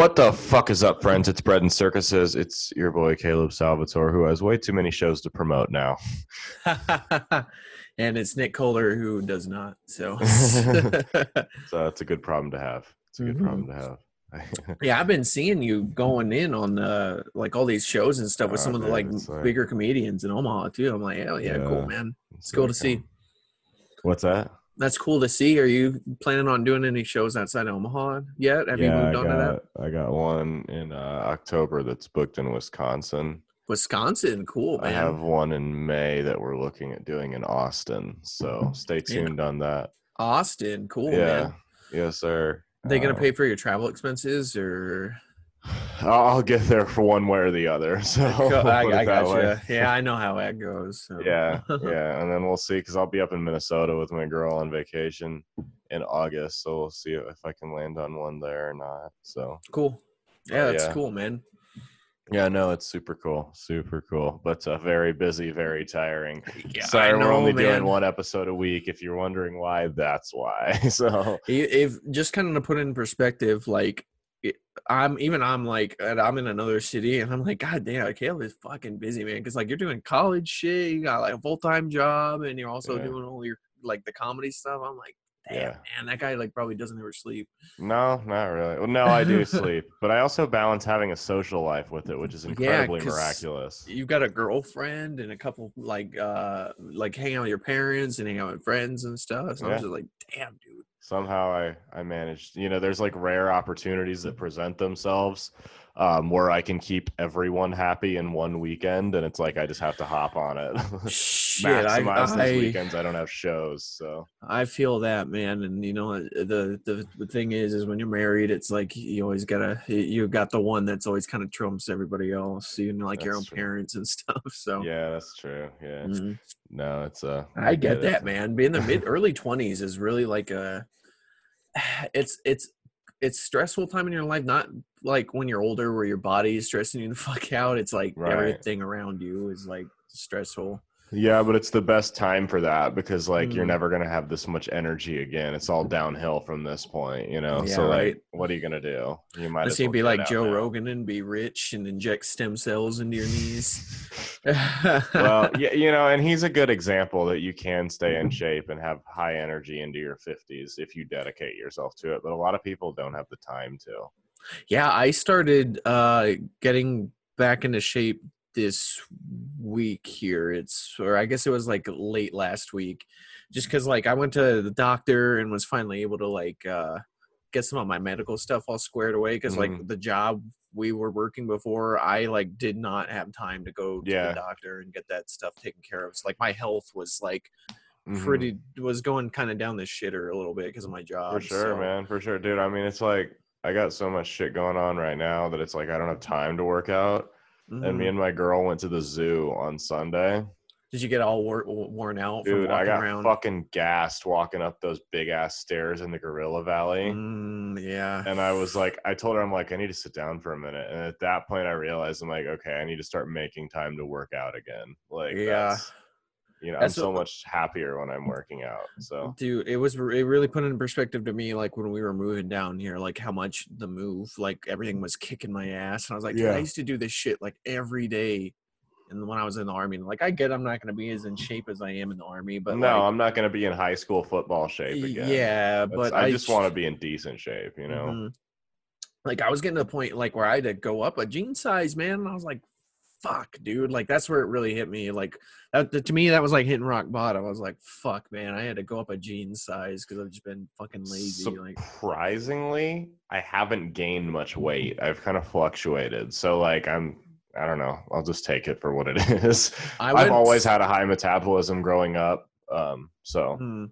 What the fuck is up, friends? It's Bread and Circuses. It's your boy Caleb Salvatore, who has way too many shows to promote now. and it's Nick Kohler who does not. So, so it's a good problem to have. It's a good Mhm. problem to have. yeah, I've been seeing you going in on uh, like all these shows and stuff with Oh, some of the like, it's like- bigger comedians in Omaha too. I'm like, hell yeah, cool, man. It's cool like, to see. um, What's that? That's cool to see. Are you planning on doing any shows outside of Omaha yet? Have you yeah, moved I on got, to that? I got one in uh, October that's booked in Wisconsin. Wisconsin, cool, I have one in May that we're looking at doing in Austin. So stay Yeah. tuned on that. Austin, cool, yeah. man. Yes, sir. They gonna Um, pay for your travel expenses or? I'll get there for one way or the other. So I, we'll put it I you. Yeah, I know how that goes. So. yeah, yeah, and then we'll see because I'll be up in Minnesota with my girl on vacation in August, so we'll see if I can land on one there or not. So cool. Yeah, that's yeah. cool, man. yeah, no, it's super cool, super cool, but uh, very busy, very tiring. Yeah, Sorry, I we're only man. doing one episode a week. If you're wondering why, that's why. so If just kind of to put it in perspective, like I'm even I'm like and I'm in another city and I'm like, God damn, Caleb is fucking busy, man. Because like you're doing college shit, you got like a full time job, and you're also Yeah. doing all your like the comedy stuff. I'm like, damn, Yeah. man, that guy like probably doesn't ever sleep. no, not really. Well, no, I do sleep, but I also balance having a social life with it, which is incredibly 'cause miraculous. You've got a girlfriend and a couple like uh like hang out with your parents and hang out with friends and stuff. So I'm just like, damn, dude. Somehow I I managed. You know, there's like rare opportunities that mm-hmm. present themselves um, where I can keep everyone happy in one weekend, and it's like I just have to hop on it. Shit, I, Maximize I, those weekends. I don't have shows, so I feel that man, and you know the, the the thing is, is when you're married, it's like you always gotta you got the one that's always kind of trumps everybody else, you know, like your own true. parents and stuff. So yeah, that's true. Yeah, mhm. no, it's uh, I get it. that, man. Being in the mid early twenties is really like a it's it's it's stressful time in your life, not like when you're older where your body is stressing you the fuck out. It's like Right. everything around you is like stressful. Yeah, but it's the best time for that because like you're Mm. never gonna have this much energy again. It's all downhill from this point, you know. Yeah, so like, what are you gonna do? You might Unless well be like Joe now. Rogan and be rich and inject stem cells into your knees. well, yeah, you know, and he's a good example that you can stay in shape and have high energy into your 50s if you dedicate yourself to it. But a lot of people don't have the time to. yeah, I started uh getting back into shape this week here. It's or I guess it was like late last week. Just cuz like I went to the doctor and was finally able to like uh get some of my medical stuff all squared away cuz like Mhm. the job we were working before, I like did not have time to go to Yeah. the doctor and get that stuff taken care of. So like my health was like Mhm. pretty was going kind of down the shitter a little bit because of my job. For sure, so- man. For sure, dude. I mean, it's like I got so much shit going on right now that it's like I don't have time to work out. And me Mhm. and my girl went to the zoo on Sunday. Did you get all wor- worn out from Dude, walking I got around? fucking gassed walking up those big ass stairs in the Gorilla Valley. Mm, yeah. And I was like, I told her, I'm like, I need to sit down for a minute. And at that point, I realized I'm like, okay, I need to start making time to work out again. Like, Yeah. that's, you know, That's I'm so what- much happier when I'm working out. So, Dude, it was it really put in perspective to me like when we were moving down here, like how much the move, like everything was kicking my ass. And I was like, Yeah. I used to do this shit like every day. And when I was in the army, like I get I'm not gonna be as in shape as I am in the army, but no, like, I'm not going to be in high school football shape again. yeah, That's- but I, just sh- want to be in decent shape, you know? Mhm. Like I was getting to a point like where I had to go up a jean size, man. And I was like, fuck, dude. Like that's where it really hit me. Like that to me, that was like hitting rock bottom. I was like, fuck, man. I had to go up a jean size because I've just been fucking lazy. Like Surprisingly, I haven't gained much weight. I've kind of fluctuated. So, like, I'm, I don't know. I'll just take it for what it is. I I've always had a high metabolism growing up. Um, so, Hmm.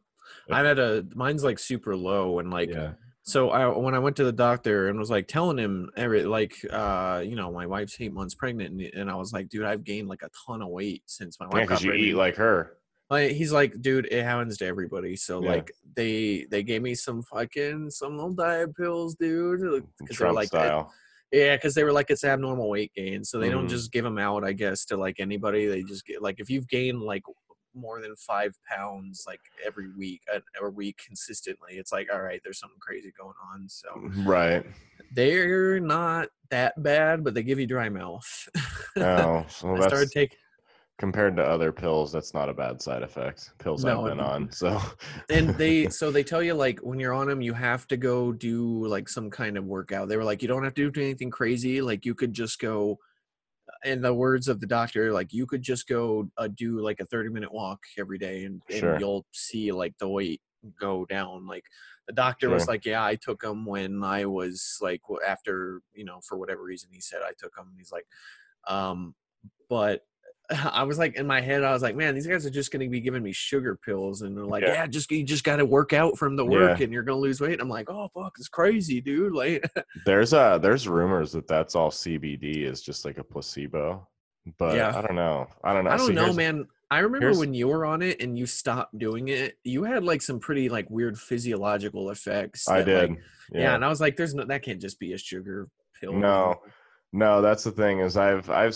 I'm at a mine's like super low and like yeah. So I when I went to the doctor and was like telling him every like uh you know my wife's eight months pregnant and, and I was like dude I've gained like a ton of weight since my wife Yeah, because you eat like her. Like he's like, dude, it happens to everybody. So Yeah. like they they gave me some fucking some little diet pills, dude. Trump like, style. yeah, because they were like it's abnormal weight gain, so they don't Mhm. just give them out, I guess, to like anybody. They just get like if you've gained like more than five pounds like every week uh, or week consistently, it's like, all right, there's something crazy going on. So Right. they're not that bad, but they give you dry mouth. Oh, so I started that's taking, compared to other pills, that's not a bad side effect. Pills I've No, been on. So and they so they tell you like when you're on them, you have to go do like some kind of workout. They were like, you don't have to do anything crazy. Like you could just go. In the words of the doctor, like you could just go uh, do like a 30 minute walk every day, and, and Sure. you'll see like the weight go down. Like the doctor was like, yeah, I took them when I was like after you know for whatever reason he said I took them. He's like, um, but I was like in my head, I was like, man, these guys are just going to be giving me sugar pills, and they're like, Yeah. yeah, just you just got to work out from the work, Yeah. and you're going to lose weight. I'm like, oh fuck, it's crazy, dude. Like, there's uh there's rumors that that's all CBD is just like a placebo. But Yeah. I don't know. I don't know. I don't See, know, man. I remember here's- when you were on it and you stopped doing it, you had like some pretty like weird physiological effects. I that, like- did. yeah. and I was like, there's no, that can't just be a sugar pill. No. No, that's the thing is I've I've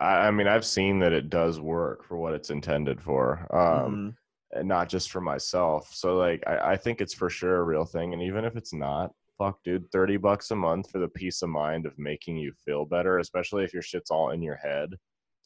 I I mean I've seen that it does work for what it's intended for. Um Mhm. and not just for myself. So like I, I think it's for sure a real thing. And even if it's not, fuck dude, 30 bucks a month for the peace of mind of making you feel better, especially if your shit's all in your head.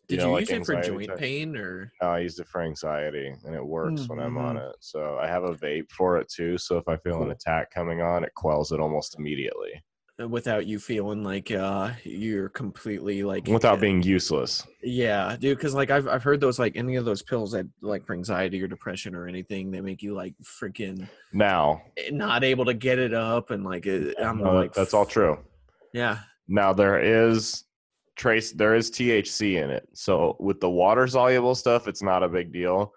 Did you, know, like use it for joint attack. pain or? No, I used it for anxiety and it works when I'm on Mhm. it. So I have a vape for it too. So if I feel an attack coming on, it quells it almost immediately Without you feeling like uh you're completely like without being useless. Yeah, dude. Because like I've I've heard those like any of those pills that like for anxiety or depression or anything, they make you like freaking Now, not able to get it up and like it, I'm uh, like that's all true. Yeah, Now there is trace there is THC in it. So with the water soluble stuff, it's not a big deal.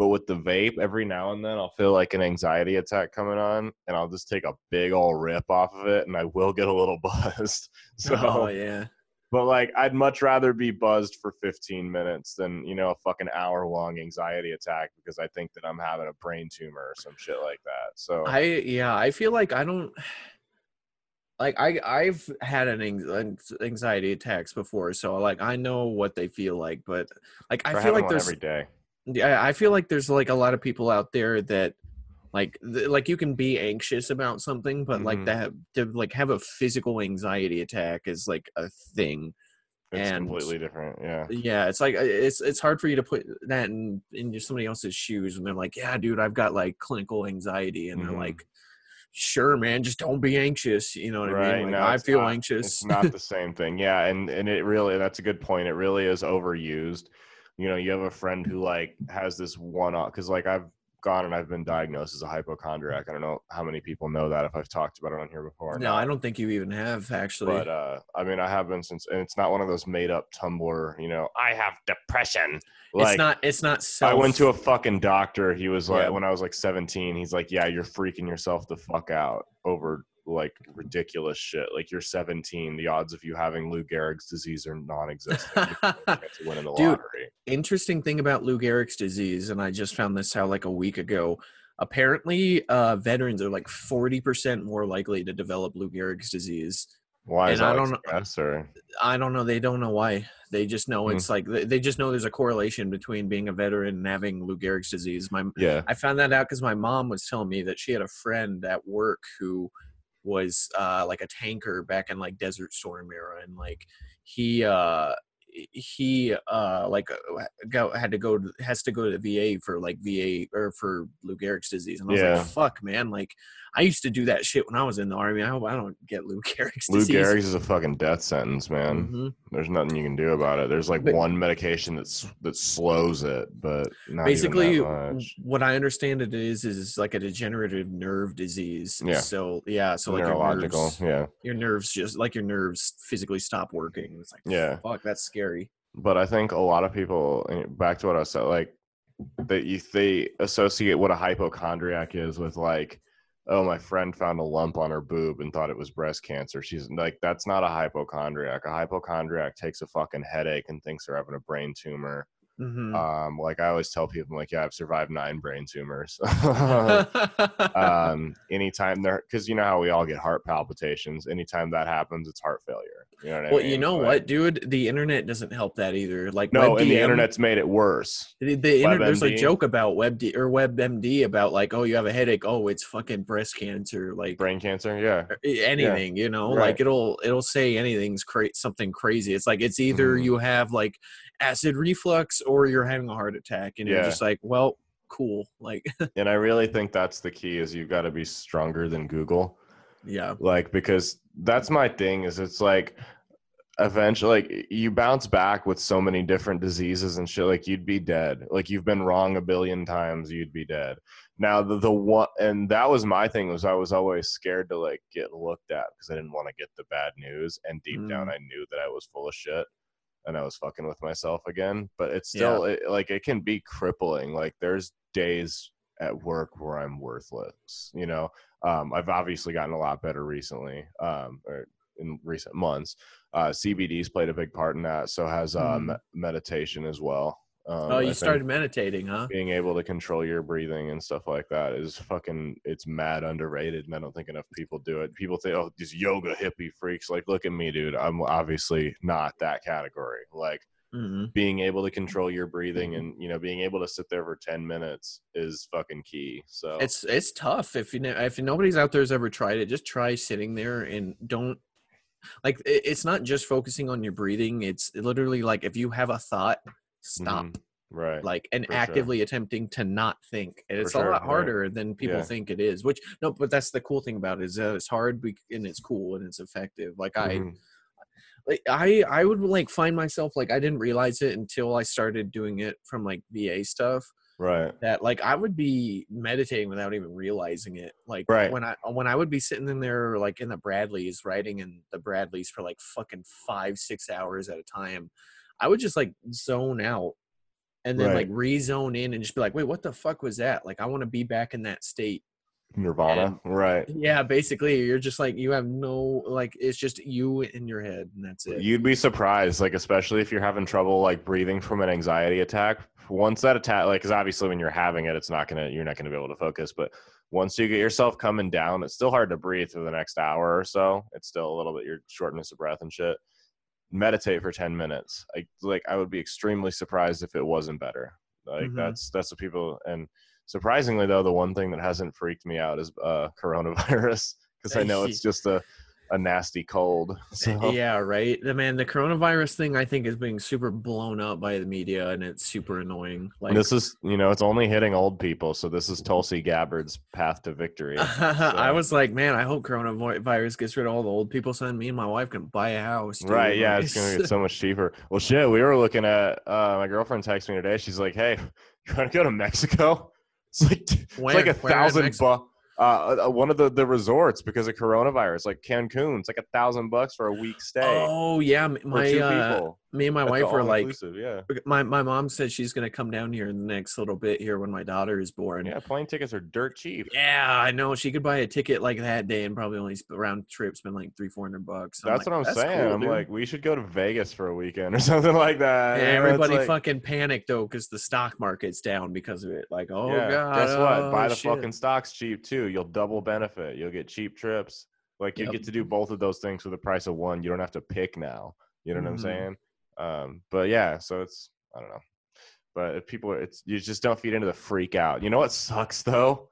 But with the vape, every now and then I'll feel like an anxiety attack coming on, and I'll just take a big old rip off of it, and I will get a little buzzed. Oh, so, oh yeah, but like, I'd much rather be buzzed for 15 minutes than you know a fucking hour long anxiety attack because I think that I'm having a brain tumor or some shit like that. So I yeah I feel like I don't like I I've had an anxiety attacks before, so like I know what they feel like, but like I feel like there's every day. Yeah i feel like there's like a lot of people out there that like th- like you can be anxious about something but like Mhm. that to like have a physical anxiety attack is like a thing It's and- completely different. Yeah. yeah it's like it's it's hard for you to put that in in somebody else's shoes and they're like yeah dude i've got like clinical anxiety and Mhm. they're like sure man just don't be anxious you know what i mean like no, i feel not. anxious It's not the same thing. Yeah, and and it really that's a good point. It really is overused. You know, you have a friend who like has this one off because like I've gone and I've been diagnosed as a hypochondriac. I don't know how many people know that if I've talked about it on here before. No not. i don't think you even have actually But uh, I mean, I have been since, and it's not one of those made up Tumblr. You know, I have depression. it's not it's not self I went to a fucking doctor. He was like, Yeah. when I was like 17, he's like, yeah, you're freaking yourself the fuck out over like ridiculous shit. Like you're 17. The odds of you having Lou Gehrig's disease are non-existent. You have no winning the Dude. lottery. interesting thing about Lou Gehrig's disease, and I just found this out like a week ago. Apparently, uh, veterans are like forty percent more likely to develop Lou Gehrig's disease. Why is and I don't know- I don't know. They don't know why. They just know Hmm. it's like they they just know there's a correlation between being a veteran and having Lou Gehrig's disease. My yeah, I found that out because my mom was telling me that she had a friend at work who was uh, like a tanker back in like Desert Storm era, and like he uh, he uh, like uh, go, had to go to, has to go to the VA for like VA or for Lou Gehrig's disease, and I was Yeah. like, fuck, man, like I used to do that shit when I was in the army. I hope I don't get Lou Gehrig's Lou disease. Gehrig's is a fucking death sentence, man. Mhm. There's nothing you can do about it. There's like But- one medication that's that slows it, but not basically even that much. what i understand it is is like a degenerative nerve disease Yeah. so yeah so like neurological. your nerves, Yeah. your nerves just like your nerves physically stop working it's like Yeah. fuck that's scary but I think a lot of people back to what I said, like that you they associate what a hypochondriac is with like, oh, my friend found a lump on her boob and thought it was breast cancer. She's like, that's not a hypochondriac. A hypochondriac takes a fucking headache and thinks they're having a brain tumor. Mhm. Um, like I always tell people, I'm like, yeah, I've survived nine brain tumors. um, anytime there, because you know how we all get heart palpitations. Anytime that happens, it's heart failure. You know what I well, mean? you know Like, what, dude? The internet doesn't help that either. Like No, and the internet's made it worse. The, the inter- there's a joke about WebD or WebMD about like, oh, you have a headache. Oh, it's fucking breast cancer. Like Brain cancer, yeah. a- anything, you know, Right. like it'll it'll say anything's cra- something crazy. It's like it's either Mhm. you have like acid reflux or you're having a heart attack, and you're just like, well, cool. Like, And I really think that's the key is you've got to be stronger than Google. yeah, Like because that's my thing is it's like eventually like you bounce back with so many different diseases and shit like you'd be dead. Like you've been wrong a billion times, you'd be dead. Now the the one and that was my thing was I was always scared to like get looked at because I didn't want to get the bad news and deep down Mm. I knew that I was full of shit and I was fucking with myself again. But it's still it, like it can be crippling. Like there's days at work where I'm worthless. You know, um, I've obviously gotten a lot better recently, um, or in recent months. Uh, CBD's played a big part in that. So has Mhm. me- meditation as well. Um, oh, you think started meditating, huh? being able to control your breathing and stuff like that is fucking it's mad underrated and i don't think enough people do it people say oh these yoga hippie freaks like look at me dude i'm obviously not that category like hmm being able to control your breathing and you know being able to sit there for 10 minutes is fucking key so It's it's tough if you know if nobody's out there has ever tried it. Just try sitting there and don't like it's not just focusing on your breathing. It's literally like if you have a thought, stop. Mhm. right like and For sure. actively attempting to not think and For it's sure, a lot right. harder than people Yeah. think it is which no but that's the cool thing about it is that it's hard and it's cool and it's effective like i Mhm. like i i would like find myself like i didn't realize it until i started doing it from like va stuff right that like i would be meditating without even realizing it like Right. when i when i would be sitting in there like in the bradleys writing in the bradleys for like fucking five six hours at a time i would just like zone out and then Right. like rezone in and just be like wait what the fuck was that like i want to be back in that state nirvana right yeah basically you're just like you have no like it's just you in your head and that's it You'd be surprised, like especially if you're having trouble like breathing from an anxiety attack. Once that attack, like, because obviously when you're having it, it's not gonna, you're not gonna be able to focus. But once you get yourself coming down, it's still hard to breathe for the next hour or so. It's still a little bit your shortness of breath and shit. Meditate for ten minutes. Like, like I would be extremely surprised if it wasn't better. Like Mhm. that's that's what people and surprisingly though, the one thing that hasn't freaked me out is uh coronavirus because I know it's just a a nasty cold. So. yeah right the man the coronavirus thing i think is being super blown up by the media and it's super annoying like this is, you know, it's only hitting old people. So this is Tulsi Gabbard's path to victory. I was like, man, I hope coronavirus gets rid of all the old people so then me and my wife can buy a house. dude." right. Yeah. It's going to get so much cheaper. Well, shit. We were looking at, uh, my girlfriend texted me today. She's like, hey, you want to go to Mexico? It's like, it's Where- like a where thousand bucks. Uh, uh, one of the, the resorts because of coronavirus, like Cancun, it's like a thousand bucks for a week stay Oh yeah, my uh, people. Me and my That's wife were like, yeah, my my mom said she's gonna come down here in the next little bit here when my daughter is born. yeah. Plane tickets are dirt cheap. Yeah, I know she could buy a ticket like that day and probably only round trip spend like three four hundred bucks. That's like, what I'm "That's saying. cool, I'm dude." like, we should go to Vegas for a weekend or something like that. Yeah, you know, it's everybody like- fucking panicked though because the stock market's down because of it. Like, oh yeah. god, Guess what? Buy oh, the shit. fucking stocks cheap too. You'll double benefit. You'll get cheap trips. Like you Yep. get to do both of those things for the price of one. You don't have to pick now. You know what I'm Mhm. saying? Um, but yeah, so it's I don't know. But if people, it's you just don't feed into the freak out. You know what sucks though,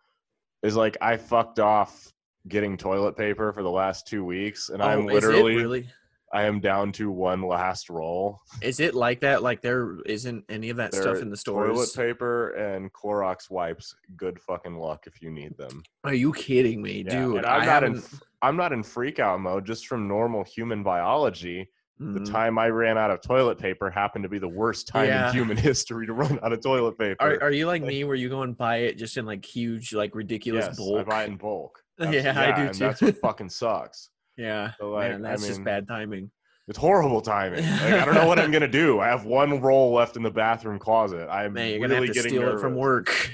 is like I fucked off getting toilet paper for the last two weeks, and I'm Oh, it literally really I am down to one last roll. Is it like that? Like there isn't any of that stuff in the stores. Toilet paper and Clorox wipes. Good fucking luck if you need them. Are you kidding me, Yeah, dude? and I'm I not in. I'm not in freak out mode. Just from normal human biology, the Mhm. time I ran out of toilet paper happened to be the worst time Yeah. in human history to run out of toilet paper. Are, are you like me, where you go and buy it just in like huge, like ridiculous yes, bulk? I buy it in bulk. Yeah, I do and too. That's what fucking sucks. yeah, So, like, man, I that's just bad timing. It's horrible timing. Like, I don't know what I'm gonna do. I have one roll left in the bathroom closet. I'm Man, you're gonna really have to getting steal nervous. it from work.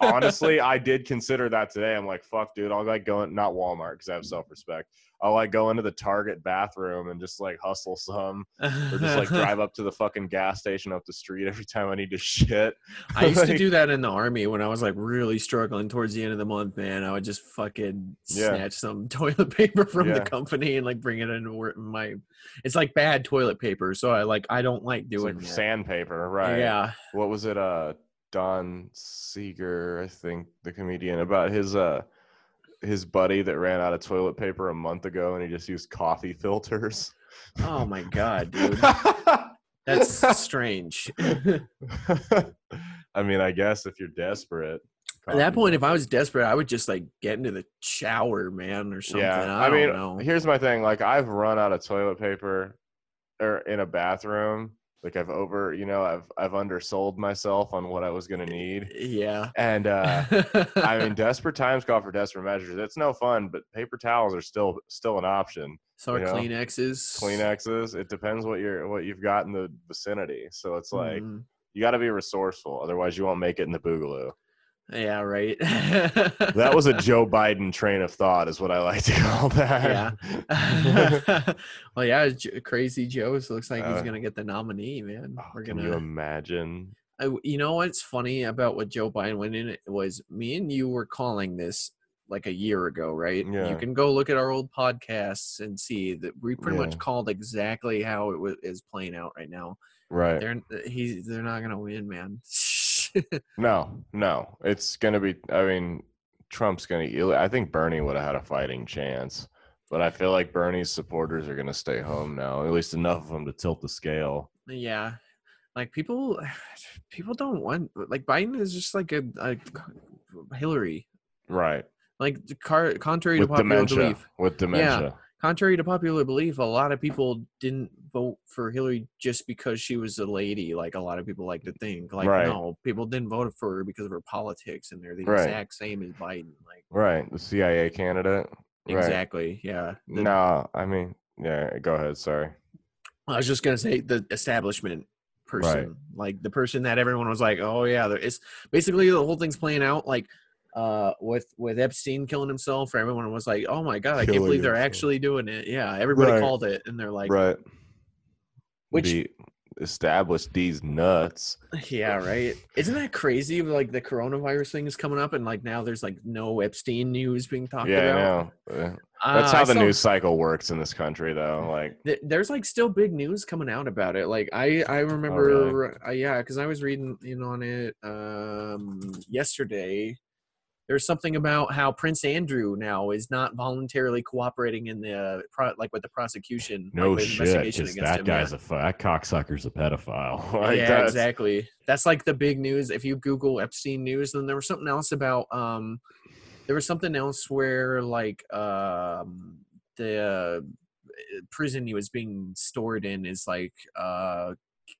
Honestly, I did consider that today. I'm like, fuck, dude. I'll like go not Walmart because I have self respect. I'll like go into the Target bathroom and just like hustle some, or just like drive up to the fucking gas station up the street every time I need to shit. I used to do that in the army when I was like really struggling towards the end of the month, man. I would just fucking Yeah. snatch some toilet paper from the company and like bring it into. My, it's like bad toilet paper, so I like I don't like It's doing like sandpaper, right? Yeah, What was it? Uh, Don Seeger, I think, the comedian, about his uh his buddy that ran out of toilet paper a month ago and he just used coffee filters. Oh my god, dude, that's strange. I mean, I guess if you're desperate. At that point, if I was desperate, I would just like get into the shower, man, or something. Yeah, I, I, mean, don't know. here's my thing. Like, I've run out of toilet paper, or in a bathroom. Like, I've over, you know, I've I've undersold myself on what I was gonna need, yeah. and uh I mean, desperate times call for desperate measures. It's no fun, but paper towels are still still an option. so are you know, Kleenexes. Kleenexes. It depends what you're what you've got in the vicinity. So it's like Mhm. you got to be resourceful, otherwise you won't make it in the boogaloo. Yeah, right. That was a Joe Biden train of thought, is what I like to call that. Yeah. well, yeah, J- Crazy Joe's looks like he's Uh, gonna get the nominee, man. Oh, We're gonna. you imagine? I, you know what's funny about what Joe Biden went in? It was me and you were calling this like a year ago, right? Yeah. You can go look at our old podcasts and see that we pretty Yeah. much called exactly how it wa- is playing out right now. Right? They're he's they're not gonna win, man. No, no. It's gonna be. I mean, Trump's gonna. I think Bernie would have had a fighting chance, but I feel like Bernie's supporters are gonna stay home now. At least enough of them to tilt the scale. Yeah. Like people people don't want like Biden is just like a, a Hillary. Right. Like car, contrary With to popular dementia. belief. With dementia. Contrary to popular belief, a lot of people didn't vote for Hillary just because she was a lady, like a lot of people like to think. Like Right. no, people didn't vote for her because of her politics and they're the Right. exact same as Biden. Like Right. The CIA candidate. Right. exactly. Yeah. The- No, I mean, yeah. Go ahead. Sorry. I was just gonna say the establishment person, like the person that everyone was like, "Oh yeah," it's basically the whole thing's playing out like uh with with Epstein killing himself. Everyone was like, "Oh my god, I can't believe they're himself. actually doing it." Yeah, everybody Right. called it, and they're like, right. Which- The established these nuts. "Yeah, right." Isn't that crazy? Like the coronavirus thing is coming up, and like now there's like no Epstein news being talked Yeah, about. know. Uh, Uh, That's how I the saw- news cycle works in this country, though. Like, th- there's like still big news coming out about it like i i Oh, remember uh, yeah because i was reading in on it um yesterday there's something about how prince andrew now is not voluntarily cooperating in the pro- like with the prosecution like, No with shit, investigation because against that him, guy's yeah. a fu- that cocksucker's a pedophile. like yeah that's- exactly that's like the big news if you google epstein news then there was something else about um there was something else where like um the uh, prison he was being stored in is like uh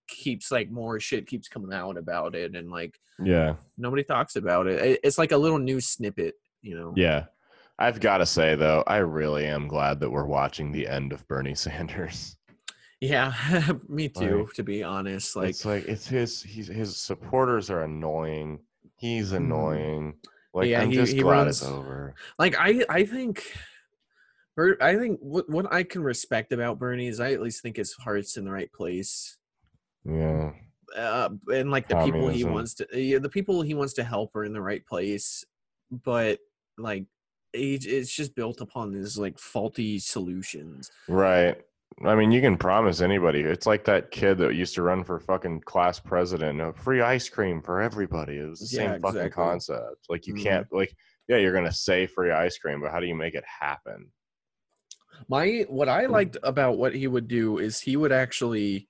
keeps like more shit keeps coming out about it and like Yeah. nobody talks about it It- it's like a little news snippet you know Yeah. I've got to say, though, I really am glad that we're watching the end of Bernie Sanders. yeah me too Like, to be honest like it's like it's his he's, his supporters are annoying. He's annoying. Like Mm-hmm. Yeah, I'm he- just he glad runs- it's over. like i i think i think what, what i can respect about bernie is i at least think his heart's in the right place Yeah. uh, and like the people he wants to yeah, the people he wants to help are in the right place but like it, it's just built upon these like faulty solutions Right. I mean, you can promise anybody. It's like that kid that used to run for fucking class president. uh, Free ice cream for everybody. It was the Yeah, same fucking concept. Like you Mhm. can't like yeah, you're gonna say free ice cream, but how do you make it happen? my what i liked about what he would do is he would actually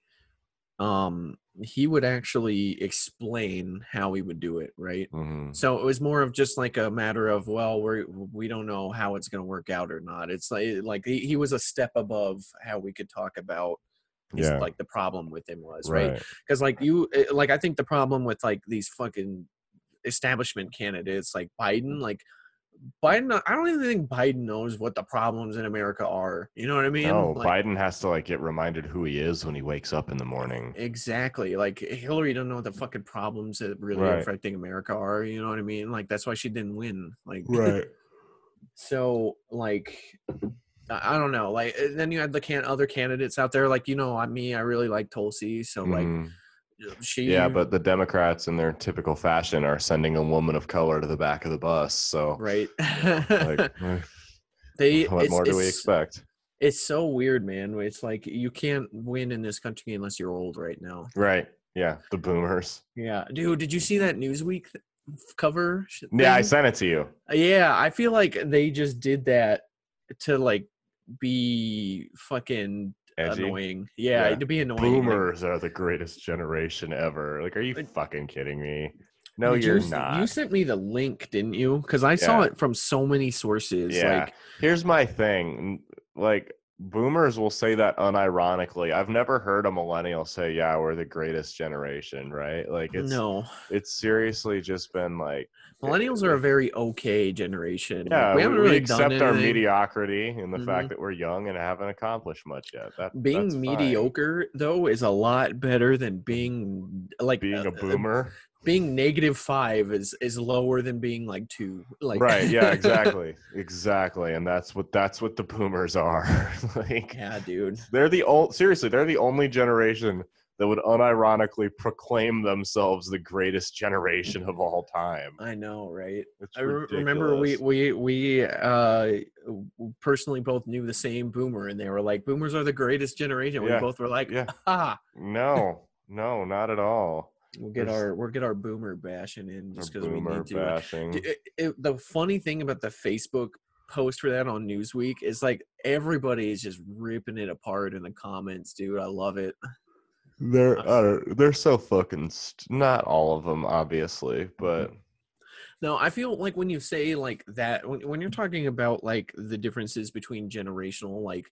um he would actually explain how he would do it right hmm So it was more of just like a matter of well, we we don't know how it's going to work out or not. It's like like he, he was a step above how we could talk about his, Yeah. like the problem with him was right Right. because like you eh, like I think the problem with like these fucking establishment candidates like Biden like Biden I don't even think Biden knows what the problems in America are. You know what I mean? No, Like, Biden has to like get reminded who he is when he wakes up in the morning. Exactly. Like Hillary don't know what the fucking problems that really Right. affecting America are. You know what I mean? Like that's why she didn't win. Like Right. So like I don't know. Like then you had the can other candidates out there. Like you know, I me, I really like Tulsi. So like Mhm. She. yeah, but the Democrats, in their typical fashion, are sending a woman of color to the back of the bus. So, right. like, eh, they. what more do we expect? It's so weird, man. It's like you can't win in this country unless you're old right now. Right? Yeah, the boomers. Yeah, dude. Did you see that Newsweek cover? sh- Yeah, I sent it to you. Yeah, I feel like they just did that to like be fucking Edgy. annoying. Yeah, Yeah. to be annoying. Boomers are the greatest generation ever. Like, are you Uh, fucking kidding me? No, you're you, not. You sent me the link, didn't you? Because I saw it from so many sources. Yeah. Like, Here's my thing. Like boomers will say that unironically. I've never heard a millennial say, "Yeah, we're the greatest generation," right? Like it's no, it's seriously just been like millennials are a very okay generation. yeah, we we, haven't we really accept done our mediocrity and the Mhm. fact that we're young and haven't accomplished much yet. That Being that's fine. mediocre though is a lot better than being like being uh, a boomer. Being negative five is is lower than being like two. Like right, yeah, exactly. exactly. And that's what that's what the boomers are. like yeah, dude. They're the old seriously, they're the only generation that would unironically proclaim themselves the greatest generation of all time. I know, right? It's I re- remember we we we uh personally both knew the same boomer, and they were like, "Boomers are the greatest generation." We both were like, yeah. "Ah, No, no, not at all. We'll get There's- our we'll get our boomer bashing in just because we need to." Bashing. it- it- the funny thing about the Facebook post for that on Newsweek is like everybody is just ripping it apart in the comments, dude. I love it. They're uh, they're so fucking st- not all of them, obviously, but No, I feel like when you say like that, when, when you're talking about like the differences between generational, like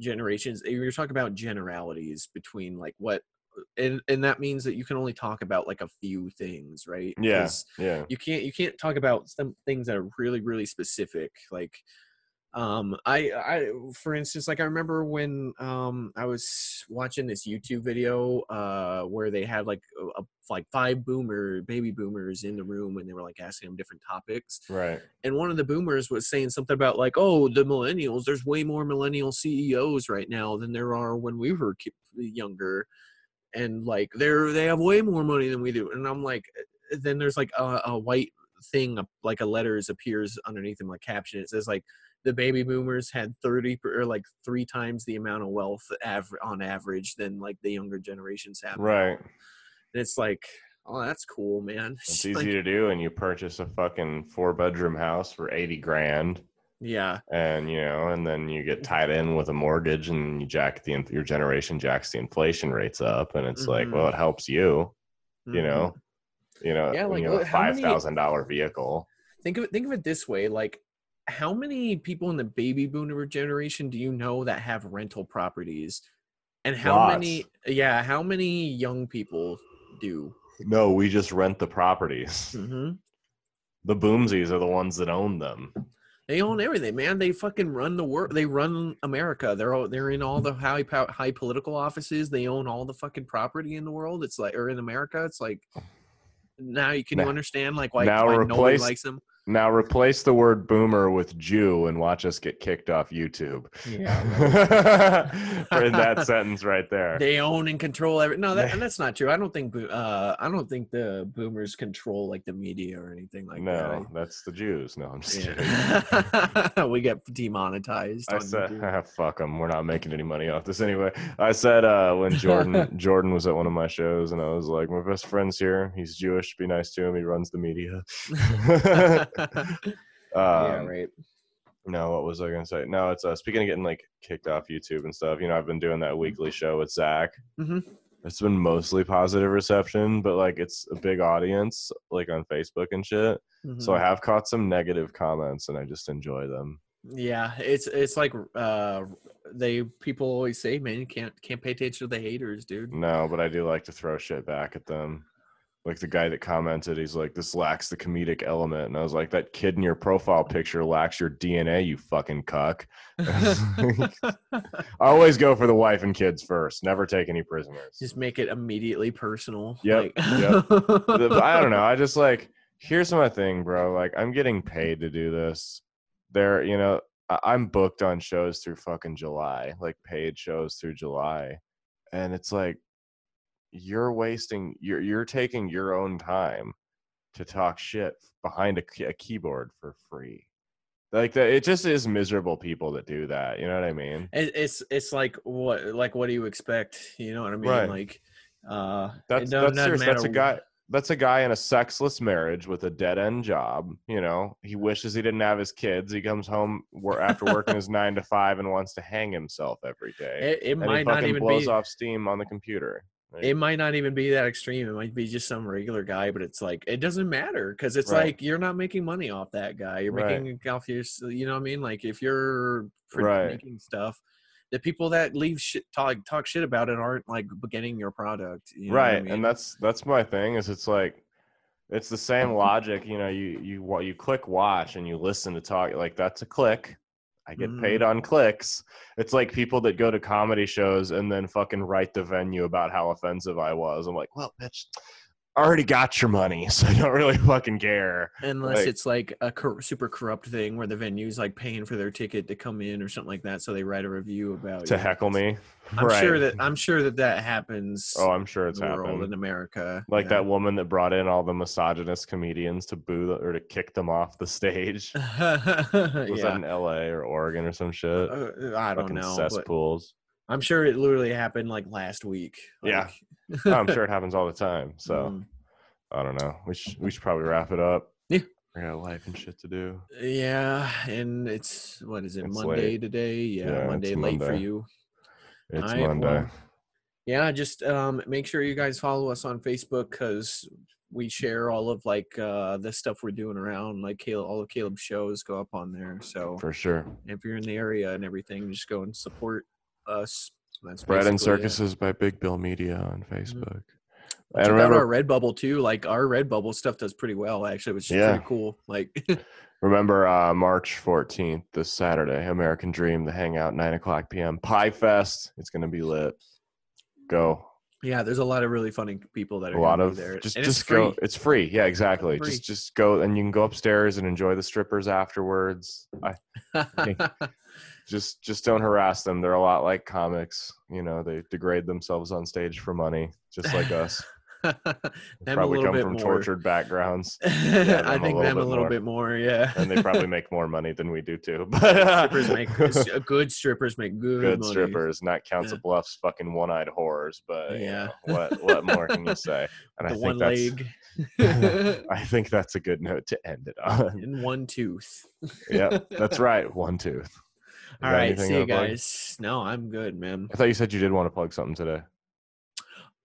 generations, you're talking about generalities between like what, and and that means that you can only talk about like a few things, right? yeah, yeah, You can't you can't talk about some things that are really really specific, like. Um, I, I, for instance, like I remember when um I was watching this YouTube video uh where they had like a, a- like five boomer baby boomers in the room and they were like asking them different topics right. and one of the boomers was saying something about like oh the millennials there's way more millennial CEOs right now than there are when we were younger and like they're they have way more money than we do and I'm like eh, then there's like a, a white thing like a letters appears underneath him like caption it says like the baby boomers had 30 or like three times the amount of wealth aver- on average than like the younger generations have. Right. and it's like oh that's cool man It's Like, easy to do, and you purchase a fucking four bedroom house for eighty grand, yeah and you know, and then you get tied in with a mortgage, and you jack the your generation jacks the inflation rates up, and it's like, Mhm. well, it helps you, you Mhm. know, you know, Yeah, like, you have a five thousand dollar vehicle. think of it think of it this way like how many people in the baby boomer generation do you know that have rental properties and how many yeah how many young people do No, we just rent the properties. hmm The boomsies are the ones that own them. They own everything man. They fucking run the world. they run america. They're all they're in all the high high political offices. They own all the fucking property in the world. It's like or in america it's like now you can you understand like why, now why nobody likes them Now replace the word boomer with Jew and watch us get kicked off YouTube. For in that sentence right there. they own and control every no that, and that's not true i don't think uh i don't think the boomers control like the media or anything like that. no, that's the Jews. No, I'm that just kidding. yeah. we get demonetized I on said, YouTube. ah, fuck them. We're not making any money off this anyway. I said uh, when Jordan Jordan was at one of my shows, and I was like, my best friend's here. He's Jewish. Be nice to him. He runs the media. yeah Um, right No, what was I gonna say? No, it's uh, speaking of getting like kicked off YouTube and stuff. You know, I've been doing that weekly show with Zach. Mhm. It's been mostly positive reception, but like it's a big audience, like on Facebook and shit. So Mhm. I have caught some negative comments, and I just enjoy them. yeah it's it's like uh they people always say man you can't can't pay attention to the haters dude No, but I do like to throw shit back at them. Like the guy that commented, he's like, "This lacks the comedic element," and I was like, "That kid in your profile picture lacks your DNA, you fucking cuck." I always go for the wife and kids first. Never take any prisoners. just make it immediately personal Yeah. like- yep. I don't know. I just like here's my thing, bro. Like I'm getting paid to do this. There, you know, I- I'm booked on shows through fucking July, like paid shows through July, and it's like you're wasting you're you're taking your own time to talk shit behind a, a keyboard for free. Like that, it just is miserable people that do that. You know what I mean? It, it's it's like what like what do you expect? You know what I mean? Right. Like uh That's don't- that's serious. That's a guy. That's a guy in a sexless marriage with a dead end job. You know, he wishes he didn't have his kids. He comes home after working his nine to five and wants to hang himself every day. It, it might not even blows be off steam on the computer. It might not even be that extreme. It might be just some regular guy, but it's like it doesn't matter because it's Right. like you're not making money off that guy. You're Right. making off your, you know what I mean? Like if you're Right. making stuff, the people that leave shit talk talk shit about it aren't like getting your product, you know what I right, mean? and that's that's my thing. Is it's like it's the same logic. You know, you you you click watch and you listen to talk. Like that's a click. I get paid Mm. on clicks. It's like people that go to comedy shows and then fucking write the venue about how offensive I was. I'm like, well, bitch, already got your money, so I don't really fucking care. Unless like- it's like a cor- super corrupt thing where the venue's like paying for their ticket to come in or something like that, so they write a review about To you. heckle me, I'm right? sure that I'm sure that that happens. oh, I'm sure it's in the world happened. in America, Like yeah. that woman that brought in all the misogynist comedians to boo the, or to kick them off the stage. Was that in L.A. or Oregon or some shit? Uh, I don't Fucking know, cesspools. I'm sure it literally happened like last week. Yeah. like- Oh, I'm sure it happens all the time. So Mm. I don't know. We should we should probably wrap it up. Yeah. I got life and shit to do. yeah, and it's what is it It's Monday late. today? Yeah, Yeah, Monday late for you. It's Alright, Monday. well, yeah just um make sure you guys follow us on facebook because we share all of like uh the stuff we're doing around like caleb all of caleb's shows go up on there so For sure. if you're in the area and everything just go and support us Bread and. Circuses by Big Bill Media on Facebook. Check And out our remember, redbubble too like our redbubble stuff does pretty well actually which is Yeah. pretty cool like remember uh, March 14th, this Saturday, American Dream, the Hangout, 9 o'clock p.m. Pie Fest. It's going to be lit. Go. yeah there's a lot of really funny people that are a lot of there just And it's just go free. it's free yeah exactly Free. just just go and you can go upstairs and enjoy the strippers afterwards i just just don't harass them they're a lot like comics you know they degrade themselves on stage for money just like us them a probably little come bit from more. tortured backgrounds I them a think them a little bit more, yeah. and they probably make more money than we do too but strippers make good strippers make good, good money. strippers not counts Yeah. of bluffs fucking one-eyed whores but you Yeah. know, what what more can you say and The i think that's leg i think that's a good note to end it on and one tooth. yeah, that's right. One tooth. All right, see you wanna plug? guys. No, I'm good, man. I thought you said you did want to plug something today.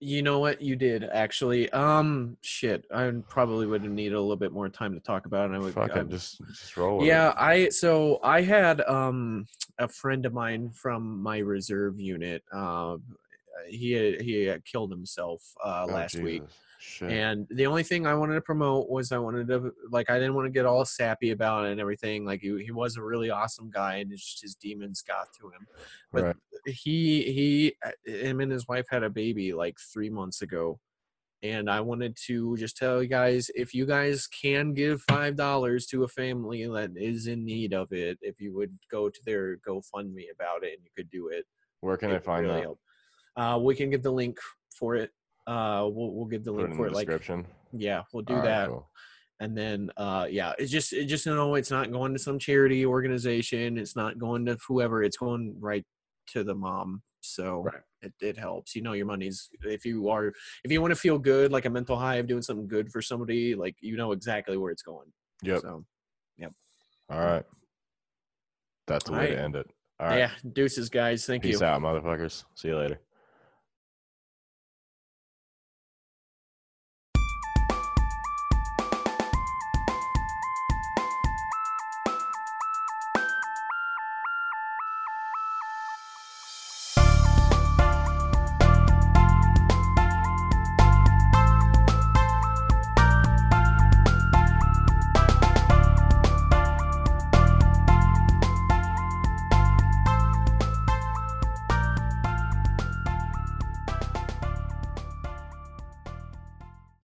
You know what? You did actually. Um, shit. I probably would have needed a little bit more time to talk about it. I would. Fuck it, just just roll yeah it. i so i had um a friend of mine from my reserve unit um he he killed himself uh Oh, last week And the only thing i wanted to promote was i wanted to like i didn't want to get all sappy about it and everything like he, he was a really awesome guy and it's just his demons got to him but Right. he he uh, him and his wife had a baby like three months ago and i wanted to just tell you guys if you guys can give five dollars to a family that is in need of it if you would go to their gofundme about it and you could do it Where can I find really that? help. uh we can give the link for it uh we'll, we'll give the Put link for the it like description. yeah we'll do All right, that cool. and then uh yeah it's just it just you know it's not going to some charity organization it's not going to whoever it's going right to the mom so Right. it, it helps you know your money's if you are if you want to feel good like a mental high of doing something good for somebody like you know exactly where it's going Yep. so yep All right. That's the way Alright. to end it. All right. yeah deuces guys thank you. Peace you out, motherfuckers. See you later.